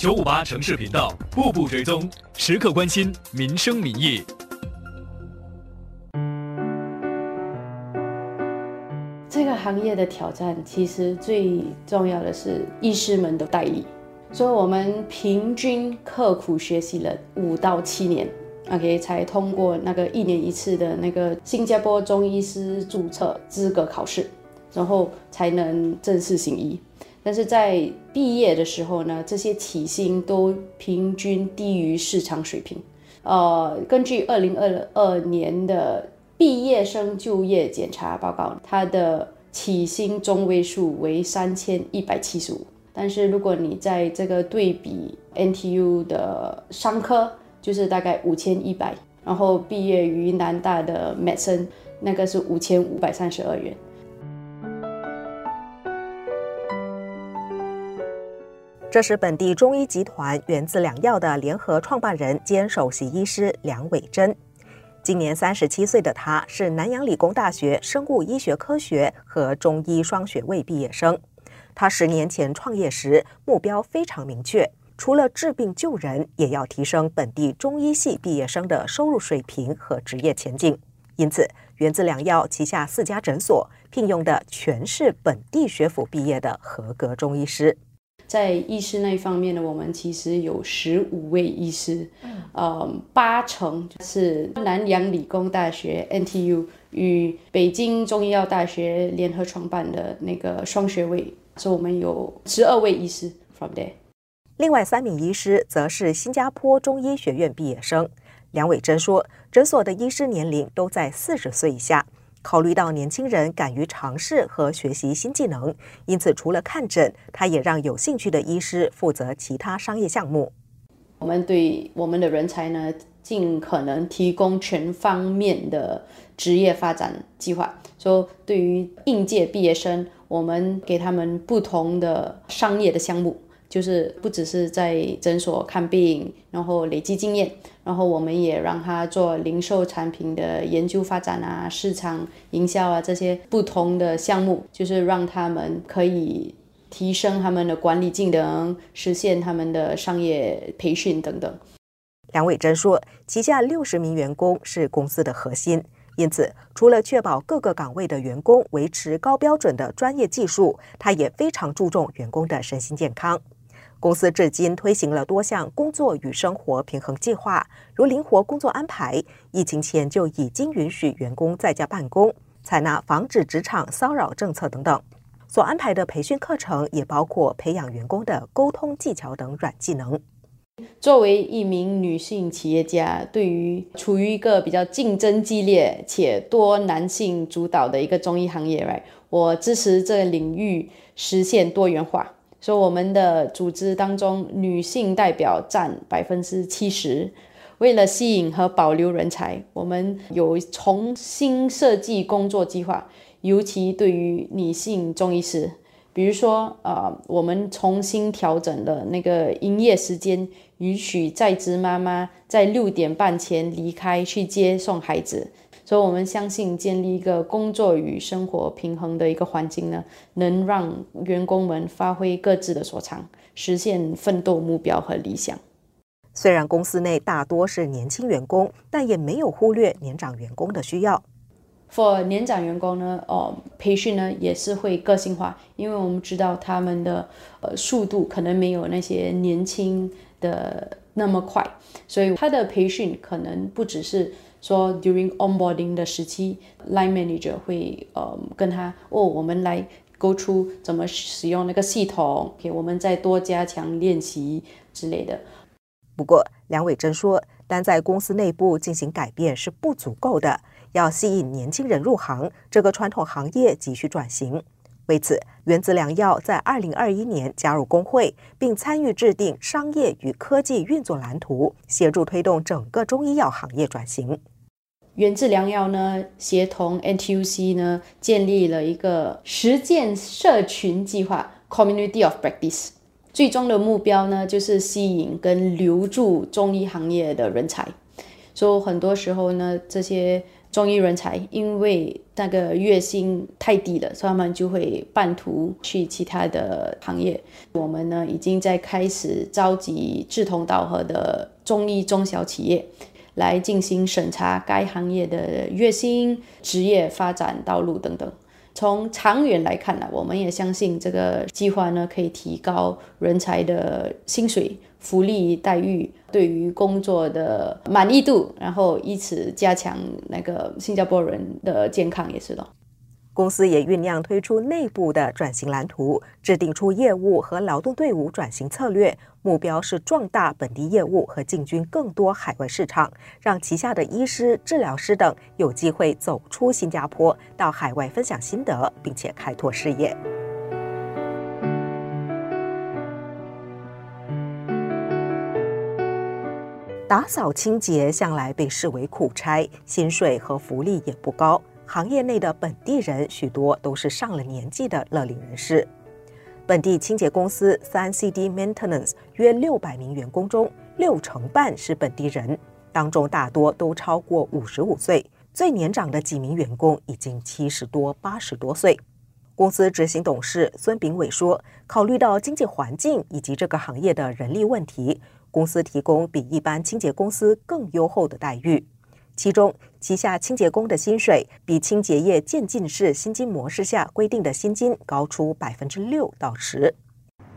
九五八城市频道，步步追踪，时刻关心民生民意。这个行业的挑战，其实最重要的是医师们的待遇。所以我们平均刻苦学习了五到七年，OK，才通过那个一年一次的那个新加坡中医师注册资格考试，然后才能正式行医。但是在毕业的时候呢，这些起薪都平均低于市场水平。呃，根据二零二二年的毕业生就业检查报告，它的起薪中位数为三千一百七十五。但是如果你在这个对比 NTU 的商科，就是大概五千一百，然后毕业于南大的 Medicine，那个是五千五百三十二元。这是本地中医集团源自两药的联合创办人兼首席医师梁伟珍。今年三十七岁的他，是南洋理工大学生物医学科学和中医双学位毕业生。他十年前创业时，目标非常明确，除了治病救人，也要提升本地中医系毕业生的收入水平和职业前景。因此，源自两药旗下四家诊所聘用的全是本地学府毕业的合格中医师。在医师那一方面呢，我们其实有十五位医师，呃，八成是南洋理工大学 NTU 与北京中医药大学联合创办的那个双学位，所以我们有十二位医师 from there。另外三名医师则是新加坡中医学院毕业生。梁伟珍说，诊所的医师年龄都在四十岁以下。考虑到年轻人敢于尝试和学习新技能，因此除了看诊，他也让有兴趣的医师负责其他商业项目。我们对我们的人才呢，尽可能提供全方面的职业发展计划。说对于应届毕业生，我们给他们不同的商业的项目。就是不只是在诊所看病，然后累积经验，然后我们也让他做零售产品的研究发展啊、市场营销啊这些不同的项目，就是让他们可以提升他们的管理技能，实现他们的商业培训等等。梁伟珍说，旗下六十名员工是公司的核心，因此除了确保各个岗位的员工维持高标准的专业技术，他也非常注重员工的身心健康。公司至今推行了多项工作与生活平衡计划，如灵活工作安排。疫情前就已经允许员工在家办公，采纳防止职场骚扰政策等等。所安排的培训课程也包括培养员工的沟通技巧等软技能。作为一名女性企业家，对于处于一个比较竞争激烈且多男性主导的一个中医行业来我支持这个领域实现多元化。说我们的组织当中女性代表占百分之七十，为了吸引和保留人才，我们有重新设计工作计划，尤其对于女性中医师，比如说，呃，我们重新调整了那个营业时间，允许在职妈妈在六点半前离开去接送孩子。所以，我们相信建立一个工作与生活平衡的一个环境呢，能让员工们发挥各自的所长，实现奋斗目标和理想。虽然公司内大多是年轻员工，但也没有忽略年长员工的需要。For 年长员工呢，哦，培训呢也是会个性化，因为我们知道他们的呃速度可能没有那些年轻的那么快，所以他的培训可能不只是。说 during onboarding 的时期，line manager 会呃跟他哦，我们来 go through 怎么使用那个系统，给我们再多加强练习之类的。不过梁伟珍说，单在公司内部进行改变是不足够的，要吸引年轻人入行，这个传统行业急需转型。为此，原子良药在二零二一年加入工会，并参与制定商业与科技运作蓝图，协助推动整个中医药行业转型。原子良药呢，协同 NTUC 呢，建立了一个实践社群计划 （Community of Practice）。最终的目标呢，就是吸引跟留住中医行业的人才。所以很多时候呢，这些中医人才，因为那个月薪太低了，所以他们就会半途去其他的行业。我们呢，已经在开始召集志同道合的中医中小企业，来进行审查该行业的月薪、职业发展道路等等。从长远来看呢，我们也相信这个计划呢，可以提高人才的薪水。福利待遇对于工作的满意度，然后以此加强那个新加坡人的健康也是的。公司也酝酿推出内部的转型蓝图，制定出业务和劳动队伍转型策略，目标是壮大本地业务和进军更多海外市场，让旗下的医师、治疗师等有机会走出新加坡，到海外分享心得，并且开拓事业。打扫清洁向来被视为苦差，薪水和福利也不高。行业内的本地人许多都是上了年纪的乐龄人士。本地清洁公司三 CD Maintenance 约六百名员工中，六成半是本地人，当中大多都超过五十五岁，最年长的几名员工已经七十多、八十多岁。公司执行董事孙炳伟说：“考虑到经济环境以及这个行业的人力问题。”公司提供比一般清洁公司更优厚的待遇，其中旗下清洁工的薪水比清洁业渐进式薪金模式下规定的薪金高出百分之六到十。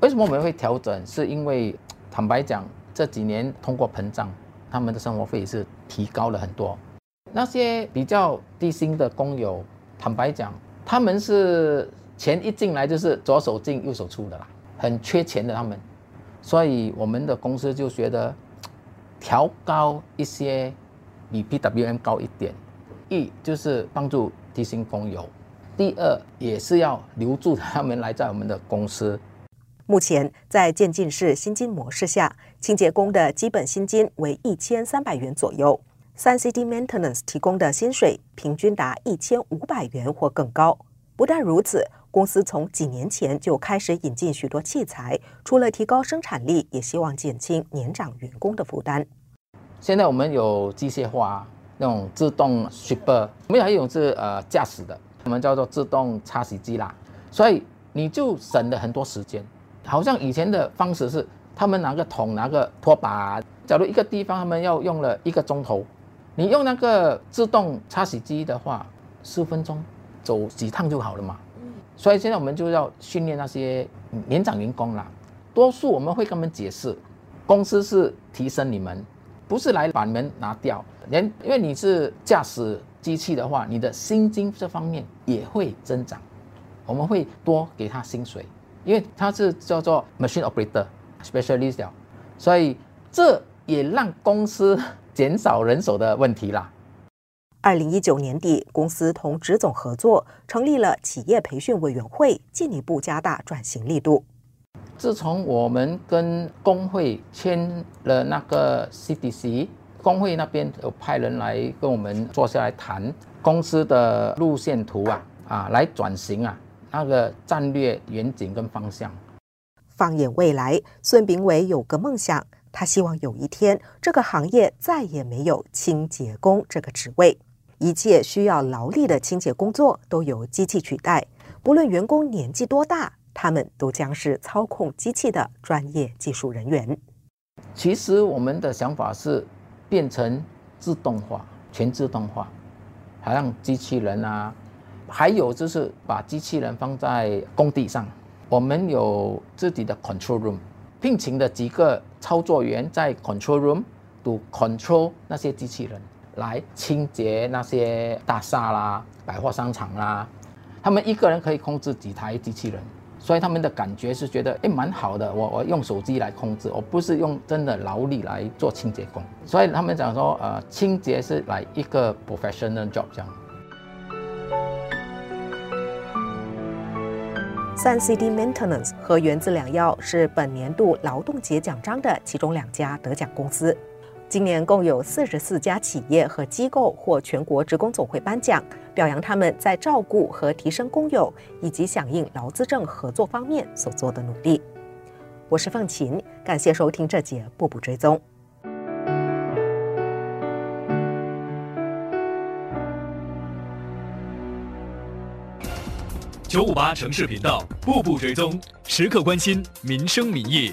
为什么我们会调整？是因为坦白讲，这几年通货膨胀，他们的生活费是提高了很多。那些比较低薪的工友，坦白讲，他们是钱一进来就是左手进右手出的啦，很缺钱的他们。所以我们的公司就觉得调高一些，比 PWM 高一点，一就是帮助低薪工友，第二也是要留住他们来在我们的公司。目前在渐进式薪金模式下，清洁工的基本薪金为一千三百元左右，三 CD Maintenance 提供的薪水平均达一千五百元或更高。不但如此。公司从几年前就开始引进许多器材，除了提高生产力，也希望减轻年长员工的负担。现在我们有机械化那种自动 shipper，我们还有一种是呃驾驶的，我们叫做自动擦洗机啦。所以你就省了很多时间。好像以前的方式是，他们拿个桶拿个拖把，假如一个地方他们要用了一个钟头，你用那个自动擦洗机的话，十分钟走几趟就好了嘛。所以现在我们就要训练那些年长员工啦。多数我们会跟他们解释，公司是提升你们，不是来把你们拿掉。连因为你是驾驶机器的话，你的薪金这方面也会增长。我们会多给他薪水，因为他是叫做 machine operator specialist，所以这也让公司减少人手的问题啦。二零一九年底，公司同职总合作成立了企业培训委员会，进一步加大转型力度。自从我们跟工会签了那个 CDC，工会那边有派人来跟我们坐下来谈公司的路线图啊，啊，来转型啊，那个战略远景跟方向。放眼未来，孙炳伟有个梦想，他希望有一天这个行业再也没有清洁工这个职位。一切需要劳力的清洁工作都由机器取代，不论员工年纪多大，他们都将是操控机器的专业技术人员。其实我们的想法是变成自动化、全自动化，好像机器人啊，还有就是把机器人放在工地上，我们有自己的 control room，聘请的几个操作员在 control room 都 control 那些机器人。来清洁那些大厦啦、百货商场啦，他们一个人可以控制几台机器人，所以他们的感觉是觉得诶蛮好的。我我用手机来控制，我不是用真的劳力来做清洁工，所以他们讲说，呃，清洁是来一个 professional job 这样。三 CD Maintenance 和原子两药是本年度劳动节奖章的其中两家得奖公司。今年共有四十四家企业和机构获全国职工总会颁奖，表扬他们在照顾和提升工友以及响应劳资政合作方面所做的努力。我是凤琴，感谢收听这节《步步追踪》。九五八城市频道，步步追踪，时刻关心民生民意。